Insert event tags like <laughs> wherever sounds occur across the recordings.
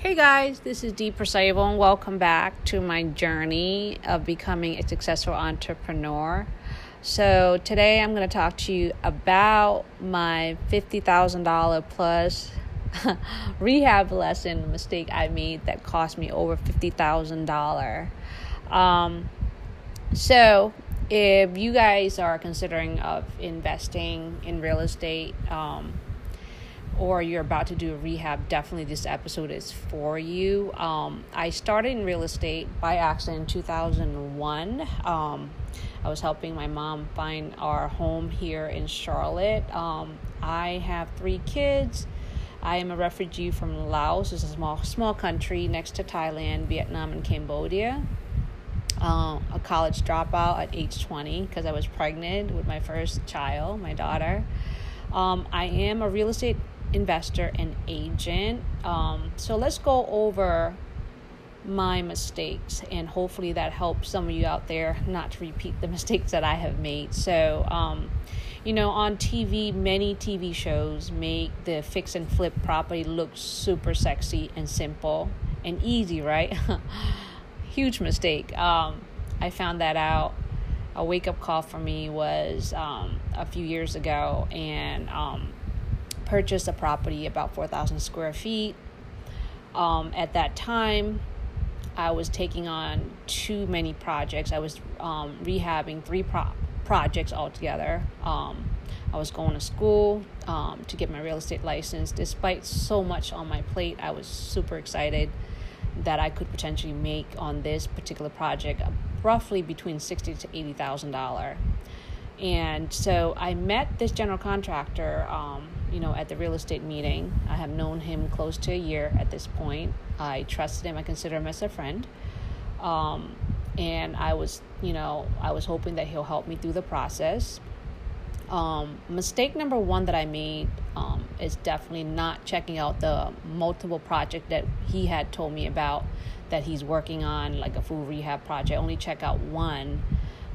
Hey guys, this is Dee Persable and welcome back to my journey of becoming a successful entrepreneur. So, today I'm going to talk to you about my $50,000 plus <laughs> rehab lesson mistake I made that cost me over $50,000. Um, so, if you guys are considering of investing in real estate, um, or you're about to do a rehab, definitely this episode is for you. Um, I started in real estate by accident in 2001. Um, I was helping my mom find our home here in Charlotte. Um, I have three kids. I am a refugee from Laos. It's a small small country next to Thailand, Vietnam, and Cambodia. Uh, a college dropout at age 20 because I was pregnant with my first child, my daughter. Um, I am a real estate investor and agent. Um, so let's go over my mistakes and hopefully that helps some of you out there not to repeat the <laughs> mistakes that I have made. So, um, you know, on TV, many TV shows make the fix and flip property look super sexy and simple and easy, right? <laughs> Huge mistake. Um, I found that out. A wake up call for me was um, a few years ago, and um, purchased a property about 4,000 square feet. Um, at that time, I was taking on too many projects. I was um, rehabbing three pro- projects altogether. Um, I was going to school um, to get my real estate license. Despite so much on my plate, I was super excited that I could potentially make on this particular project roughly between sixty to eighty thousand dollar. And so I met this general contractor um, you know, at the real estate meeting. I have known him close to a year at this point. I trusted him. I consider him as a friend. Um, and I was, you know, I was hoping that he'll help me through the process. Um, mistake number one that I made um, is definitely not checking out the multiple project that he had told me about that he's working on, like a full rehab project. Only check out one,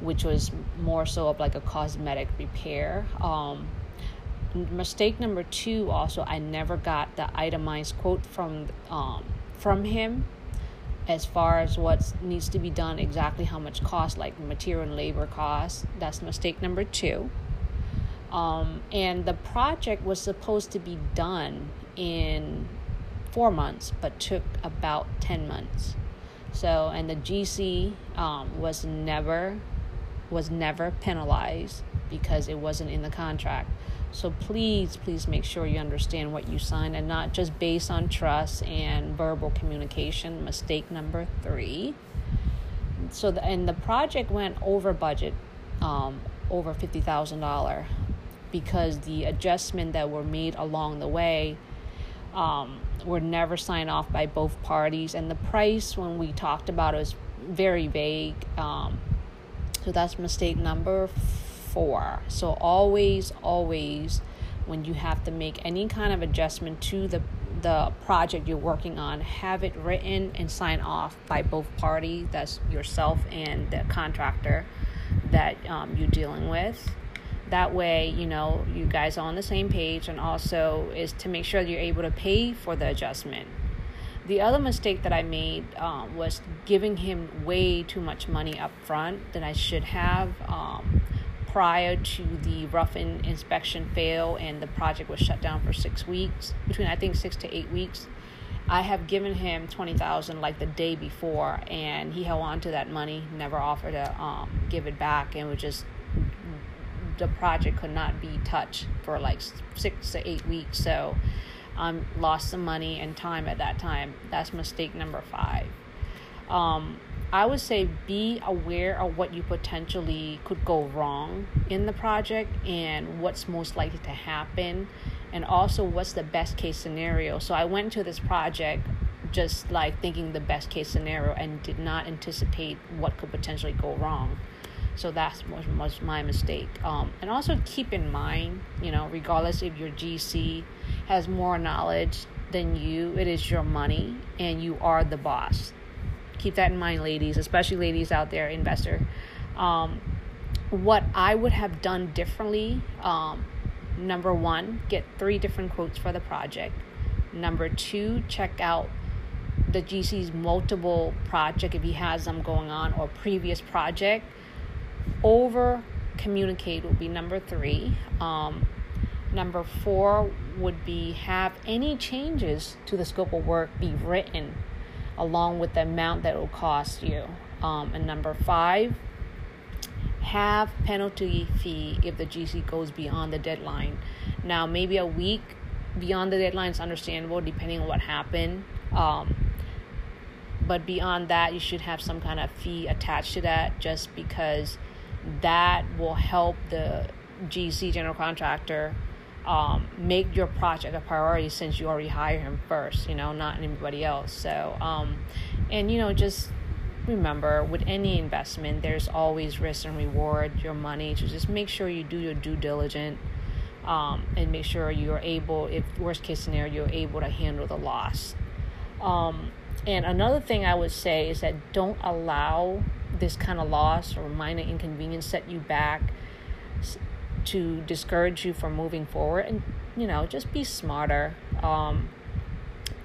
which was more so of like a cosmetic repair. Um, mistake number two also i never got the itemized quote from um, from him as far as what needs to be done exactly how much cost like material and labor costs that's mistake number two. Um, and the project was supposed to be done in four months but took about 10 months. So and the gc um, was never was never penalized because it wasn't in the contract so please, please make sure you understand what you signed and not just based on trust and verbal communication. Mistake number three. So the, and the project went over budget, um, over fifty thousand dollar, because the adjustment that were made along the way um, were never signed off by both parties, and the price when we talked about it was very vague. Um, so that's mistake number four. So always, always, when you have to make any kind of adjustment to the the project you're working on, have it written and signed off by both parties. That's yourself and the contractor that um, you're dealing with. That way, you know you guys are on the same page, and also is to make sure you're able to pay for the adjustment. The other mistake that I made um, was giving him way too much money up front than I should have. Um, prior to the rough-in inspection fail and the project was shut down for six weeks, between I think six to eight weeks. I have given him twenty thousand like the day before, and he held on to that money, never offered to um, give it back, and was just the project could not be touched for like six to eight weeks. So, um, lost some money and time at that time. That's mistake number five. Um, I would say be aware of what you potentially could go wrong in the project and what's most likely to happen, and also what's the best case scenario. So I went to this project just like thinking the best case scenario and did not anticipate what could potentially go wrong. So that's was, was my mistake. Um, and also keep in mind, you know, regardless if your GC has more knowledge than you, it is your money and you are the boss keep that in mind, ladies, especially ladies out there, investor. Um, what I would have done differently um, number one, get three different quotes for the project. Number two, check out the GC's multiple project if he has them going on or previous project. Over communicate would be number three. Um, number four would be have any changes to the scope of work be written along with the amount that it will cost you. Um, and number five, have penalty fee if the GC goes beyond the deadline. Now, maybe a week beyond the deadline is understandable depending on what happened. Um, but beyond that, you should have some kind of fee attached to that just because that will help the GC general contractor um, make your project a priority since you already hire him first, you know, not anybody else. So, um, and you know, just remember with any investment, there's always risk and reward your money. So just make sure you do your due diligence um, and make sure you're able, if worst case scenario, you're able to handle the loss. Um, and another thing I would say is that don't allow this kind of loss or minor inconvenience set you back to discourage you from moving forward and you know just be smarter. Um,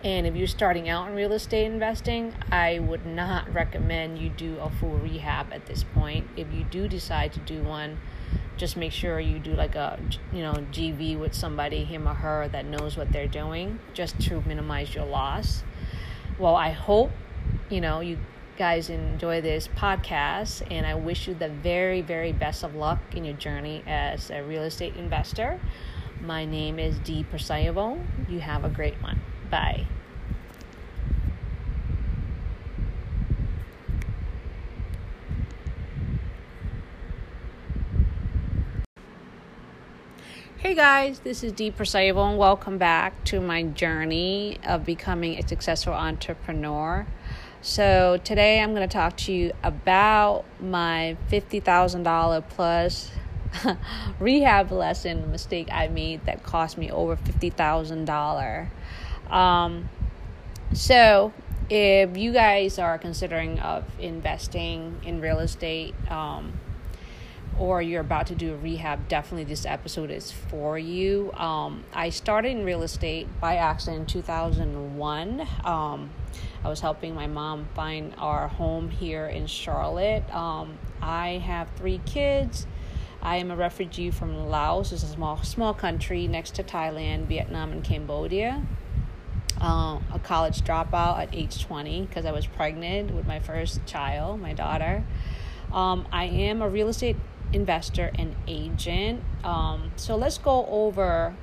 and if you're starting out in real estate investing i would not recommend you do a full rehab at this point. If you do decide to do one just make sure you do like a you know JV with somebody him or her that knows what they're doing just to minimize your loss. Well i hope you know you guys enjoy this podcast, and I wish you the very, very best of luck in your journey as a real estate investor. My name is Dee Persayevo. You have a great one. Bye. Hey guys, this is Dee Persayevo, and welcome back to my journey of becoming a successful entrepreneur. So, today I'm going to talk to you about my $50,000 plus <laughs> rehab lesson mistake I made that cost me over $50,000. Um, so, if you guys are considering of investing in real estate, um, or you're about to do a rehab, definitely this episode is for you. Um, I started in real estate by accident in 2001. I was helping my mom find our home here in Charlotte. Um, I have three kids. I am a refugee from Laos. It's a small small country next to Thailand, Vietnam, and Cambodia. Uh, a college dropout at age 20 because I was pregnant with my first child, my daughter. Um, I am a real estate investor and agent. Um, so let's go over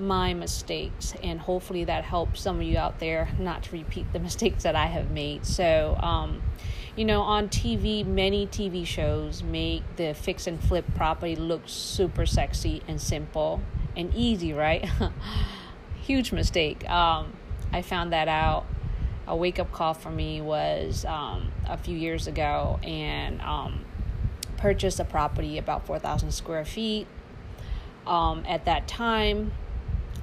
my mistakes and hopefully that helps some of you out there not to repeat the <laughs> mistakes that I have made. So, um, you know, on TV, many TV shows make the fix and flip property look super sexy and simple and easy, right? <laughs> Huge mistake. Um, I found that out. A wake up call for me was um, a few years ago, and um, purchased a property about 4,000 square feet. Um, at that time,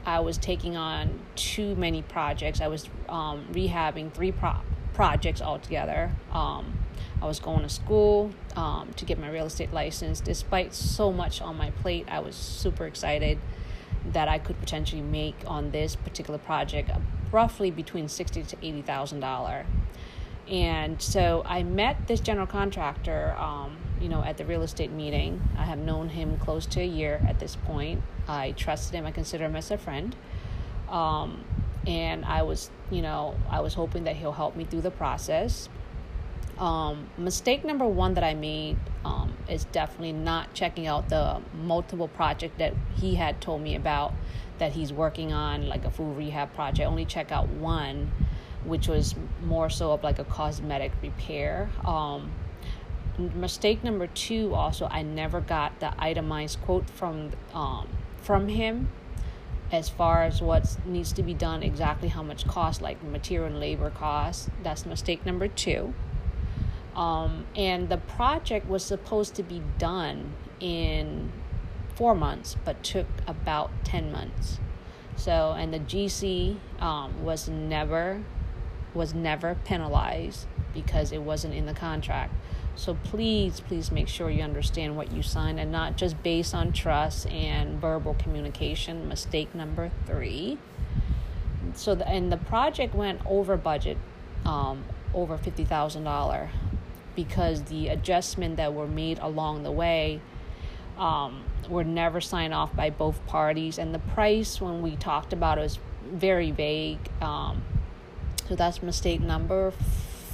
I was taking on too many projects. I was um, rehabbing three pro- projects altogether. Um, I was going to school um, to get my real estate license. Despite so much on my plate, I was super excited that I could potentially make on this particular project roughly between sixty to eighty thousand dollar. And so I met this general contractor um, you know, at the real estate meeting. I have known him close to a year at this point. I trusted him. I consider him as a friend. Um, and I was, you know, I was hoping that he'll help me through the process. Um, mistake number one that I made um, is definitely not checking out the multiple project that he had told me about that he's working on, like a full rehab project. Only check out one, which was more so of like a cosmetic repair. Um, mistake number two also i never got the itemized quote from um, from him as far as what needs to be done exactly how much cost like material and labor costs that's mistake number two. Um, and the project was supposed to be done in four months but took about 10 months. So and the gc um, was never was never penalized because it wasn't in the contract so please, please make sure you understand what you signed and not just based on trust and verbal communication. Mistake number three. so the, and the project went over budget, um, over fifty thousand dollar, because the adjustment that were made along the way, um, were never signed off by both parties, and the price when we talked about it was very vague. Um, so that's mistake number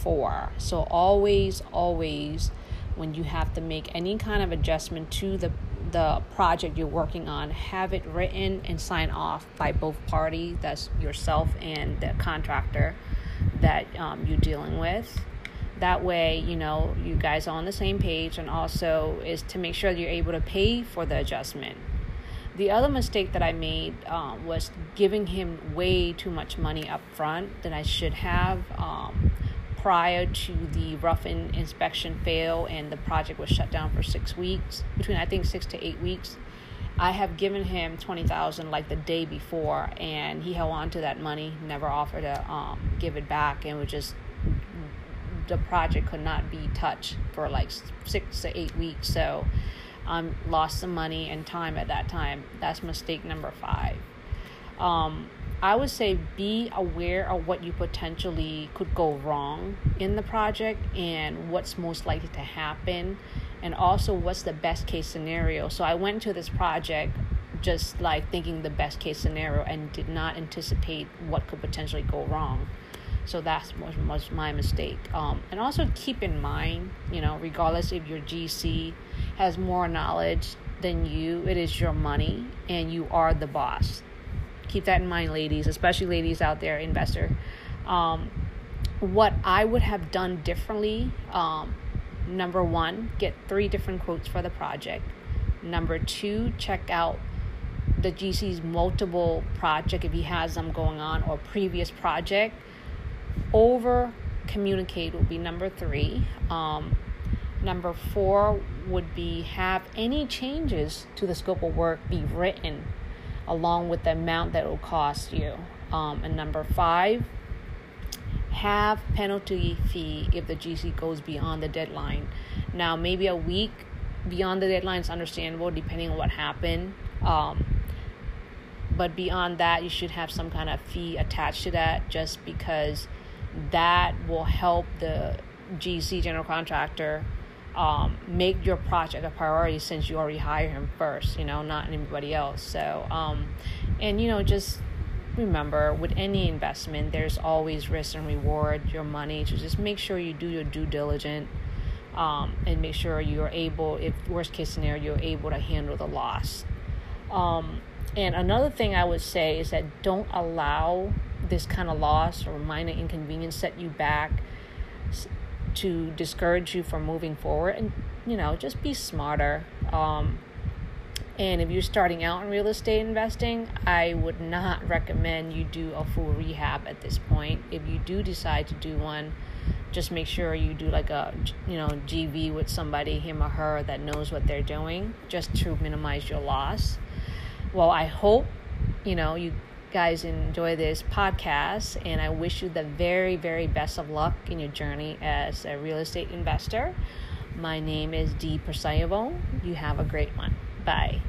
four. So always, always, when you have to make any kind of adjustment to the the project you're working on, have it written and signed off by both parties. That's yourself and the contractor that um, you're dealing with. That way, you know, you guys are on the same page, and also is to make sure you're able to pay for the adjustment. The other mistake that I made um, was giving him way too much money up front than I should have. Um, prior to the rough-in inspection fail and the project was shut down for six weeks, between I think six to eight weeks, I have given him twenty thousand like the day before, and he held on to that money, never offered to um, give it back, and was just the project could not be touched for like six to eight weeks. So, um, lost some money and time at that time. That's mistake number five. Um, I would say be aware of what you potentially could go wrong in the project and what's most likely to happen, and also what's the best case scenario. So I went to this project just like thinking the best case scenario and did not anticipate what could potentially go wrong. So that's was, was my mistake. Um, and also keep in mind, you know, regardless if your GC has more knowledge than you, it is your money and you are the boss keep that in mind, ladies, especially ladies out there, investor. Um, what I would have done differently um, number one, get three different quotes for the project. Number two, check out the GC's multiple project if he has them going on or previous project. Over communicate would be number three. Um, number four would be have any changes to the scope of work be written along with the amount that it will cost you. Um, and number five, have penalty fee if the GC goes beyond the deadline. Now, maybe a week beyond the deadline is understandable depending on what happened. Um, but beyond that, you should have some kind of fee attached to that just because that will help the GC general contractor um, make your project a priority since you already hire him first, you know, not anybody else. So, um, and you know, just remember with any investment, there's always risk and reward your money. So just make sure you do your due diligence um, and make sure you're able, if worst case scenario, you're able to handle the loss. Um, and another thing I would say is that don't allow this kind of loss or minor inconvenience set you back to discourage you from moving forward and you know just be smarter. Um, and if you're starting out in real estate investing i would not recommend you do a full rehab at this point. If you do decide to do one just make sure you do like a you know JV with somebody him or her that knows what they're doing just to minimize your loss. Well i hope you know you guys enjoy this podcast, and I wish you the very, very best of luck in your journey as a real estate investor. My name is Dee Persayevo. You have a great one. Bye.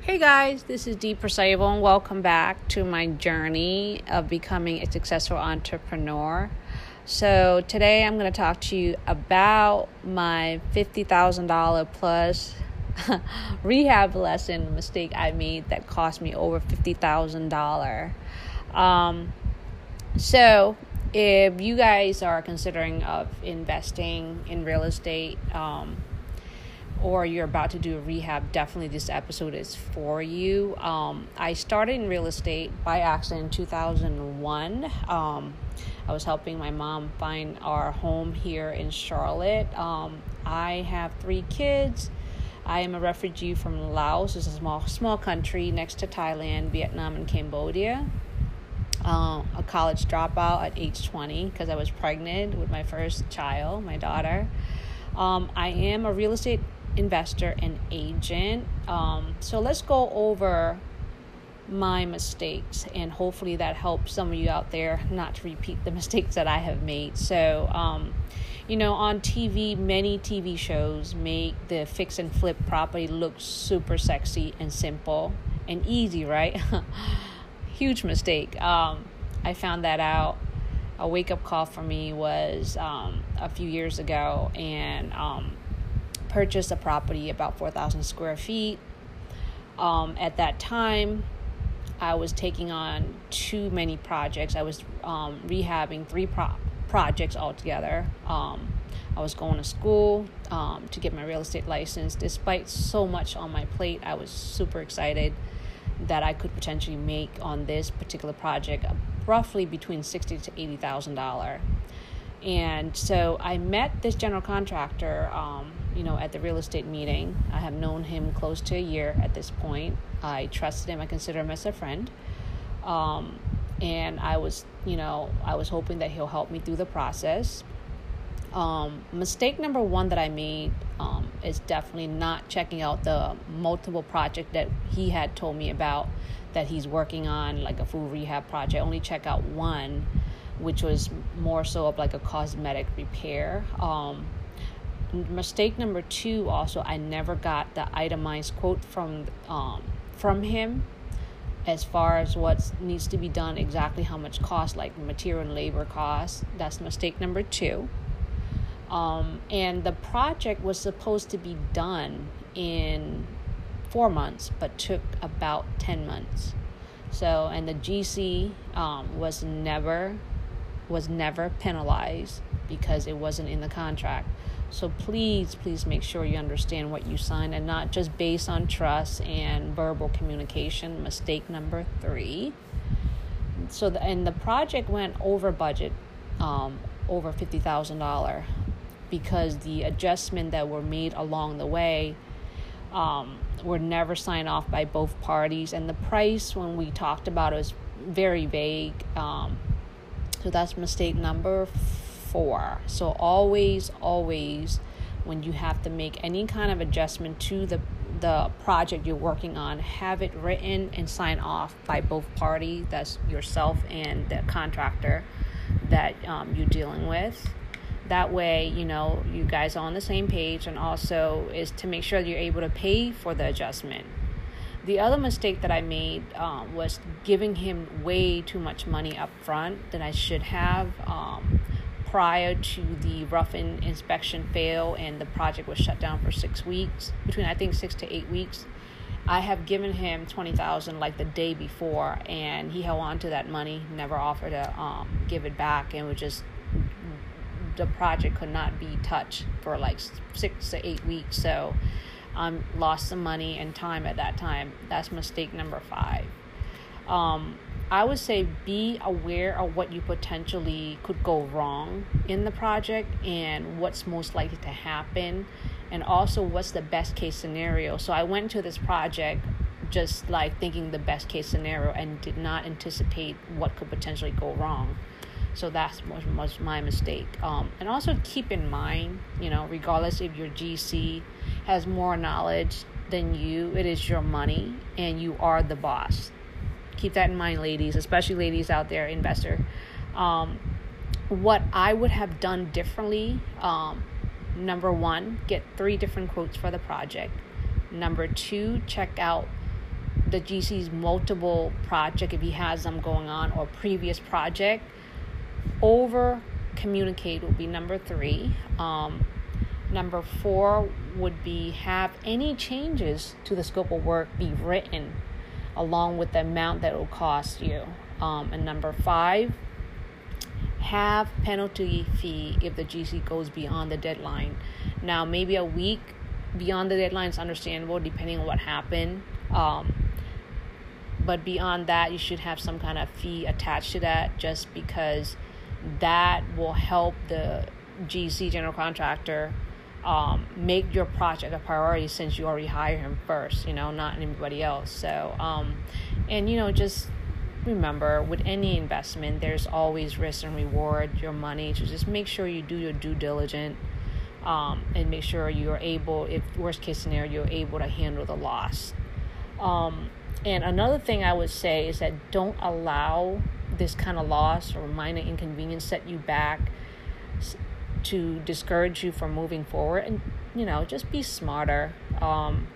Hey guys, this is Dee Persayevo, and welcome back to my journey of becoming a successful entrepreneur. So, today I'm going to talk to you about my $50,000 plus <laughs> rehab lesson mistake I made that cost me over $50,000. Um, so, if you guys are considering of investing in real estate, um, or you're about to do a rehab, definitely this episode is for you. Um, I started in real estate by accident in 2001. Um, I was helping my mom find our home here in Charlotte. Um, I have three kids. I am a refugee from Laos. It's a small small country next to Thailand, Vietnam, and Cambodia. Uh, a college dropout at age 20 because I was pregnant with my first child, my daughter. Um, I am a real estate investor and agent. Um, so let's go over my mistakes and hopefully that helps some of you out there not to repeat the <laughs> mistakes that I have made. So, um, you know, on TV, many TV shows make the fix and flip property look super sexy and simple and easy, right? <laughs> Huge mistake. Um, I found that out. A wake up call for me was um, a few years ago and um, purchased a property about 4,000 square feet. Um, at that time, I was taking on too many projects. I was um, rehabbing three pro- projects altogether. Um, I was going to school um, to get my real estate license. Despite so much on my plate, I was super excited that I could potentially make on this particular project roughly between sixty to eighty thousand dollar. And so I met this general contractor, um, you know, at the real estate meeting. I have known him close to a year at this point. I trusted him. I consider him as a friend. Um, and I was, you know, I was hoping that he'll help me through the process. Um, mistake number one that I made um, is definitely not checking out the multiple project that he had told me about that he's working on, like a full rehab project. Only check out one, which was more so of like a cosmetic repair. Um, mistake number two, also, I never got the itemized quote from um, from him as far as what needs to be done, exactly how much cost, like material and labor costs. That's mistake number two. Um, and the project was supposed to be done in four months, but took about 10 months. So, and the GC um, was never was never penalized because it wasn't in the contract. So please, please make sure you understand what you signed and not just based on trust and verbal communication. Mistake number three. So, the, and the project went over budget, um, over fifty thousand dollar because the adjustment that were made along the way um, were never signed off by both parties and the price when we talked about it was very vague um, so that's mistake number four. So always always when you have to make any kind of adjustment to the the project you're working on have it written and signed off by both parties that's yourself and the contractor that um, you're dealing with. That way you know you guys are on the same page and also is to make sure you're able to pay for the adjustment. The other mistake that i made um, was giving him way too much money up front than i should have um, prior to the rough-in inspection fail and the project was shut down for six weeks between i think six to eight weeks I have given him twenty thousand like the day before, and he held on to that money, never offered to um, give it back, and was just the project could not be touched for like six to eight weeks. So um, lost some money and time at that time. That's mistake number five. Um, I would say be aware of what you potentially could go wrong in the project and what's most likely to happen, and also what's the best case scenario. So I went to this project just like thinking the best case scenario and did not anticipate what could potentially go wrong. So that's was, was my mistake. Um, and also keep in mind, you know, regardless if your GC has more knowledge than you, it is your money and you are the boss. Keep that in mind, ladies, especially ladies out there, investor. Um, what I would have done differently um, number one, get three different quotes for the project. Number two, check out the GC's multiple project if he has them going on or previous project over communicate would be number three. Um, number four would be have any changes to the scope of work be written along with the amount that it will cost you. Um, and number five, have penalty fee if the GC goes beyond the deadline. Now, maybe a week beyond the deadline is understandable depending on what happened. Um, but beyond that, you should have some kind of fee attached to that just because that will help the GC general contractor um, make your project a priority since you already hire him first, you know, not anybody else. So, um, and you know, just remember with any investment, there's always risk and reward your money. So just make sure you do your due diligence um, and make sure you're able, if worst case scenario, you're able to handle the loss. Um, and another thing I would say is that don't allow this kind of loss or minor inconvenience set you back to discourage you from moving forward and you know just be smarter. Um,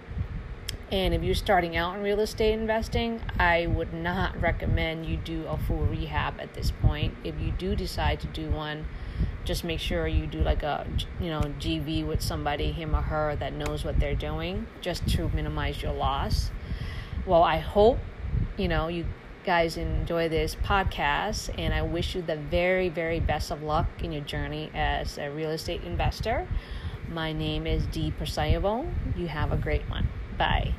and if you're starting out in real estate investing i would not recommend you do a full rehab at this point. If you do decide to do one just make sure you do like a you know JV with somebody him or her that knows what they're doing just to minimize your loss. Well i hope you know you guys enjoy this podcast and I wish you the very, very best of luck in your journey as a real estate investor. My name is Dee Persayavo. You have a great one. Bye.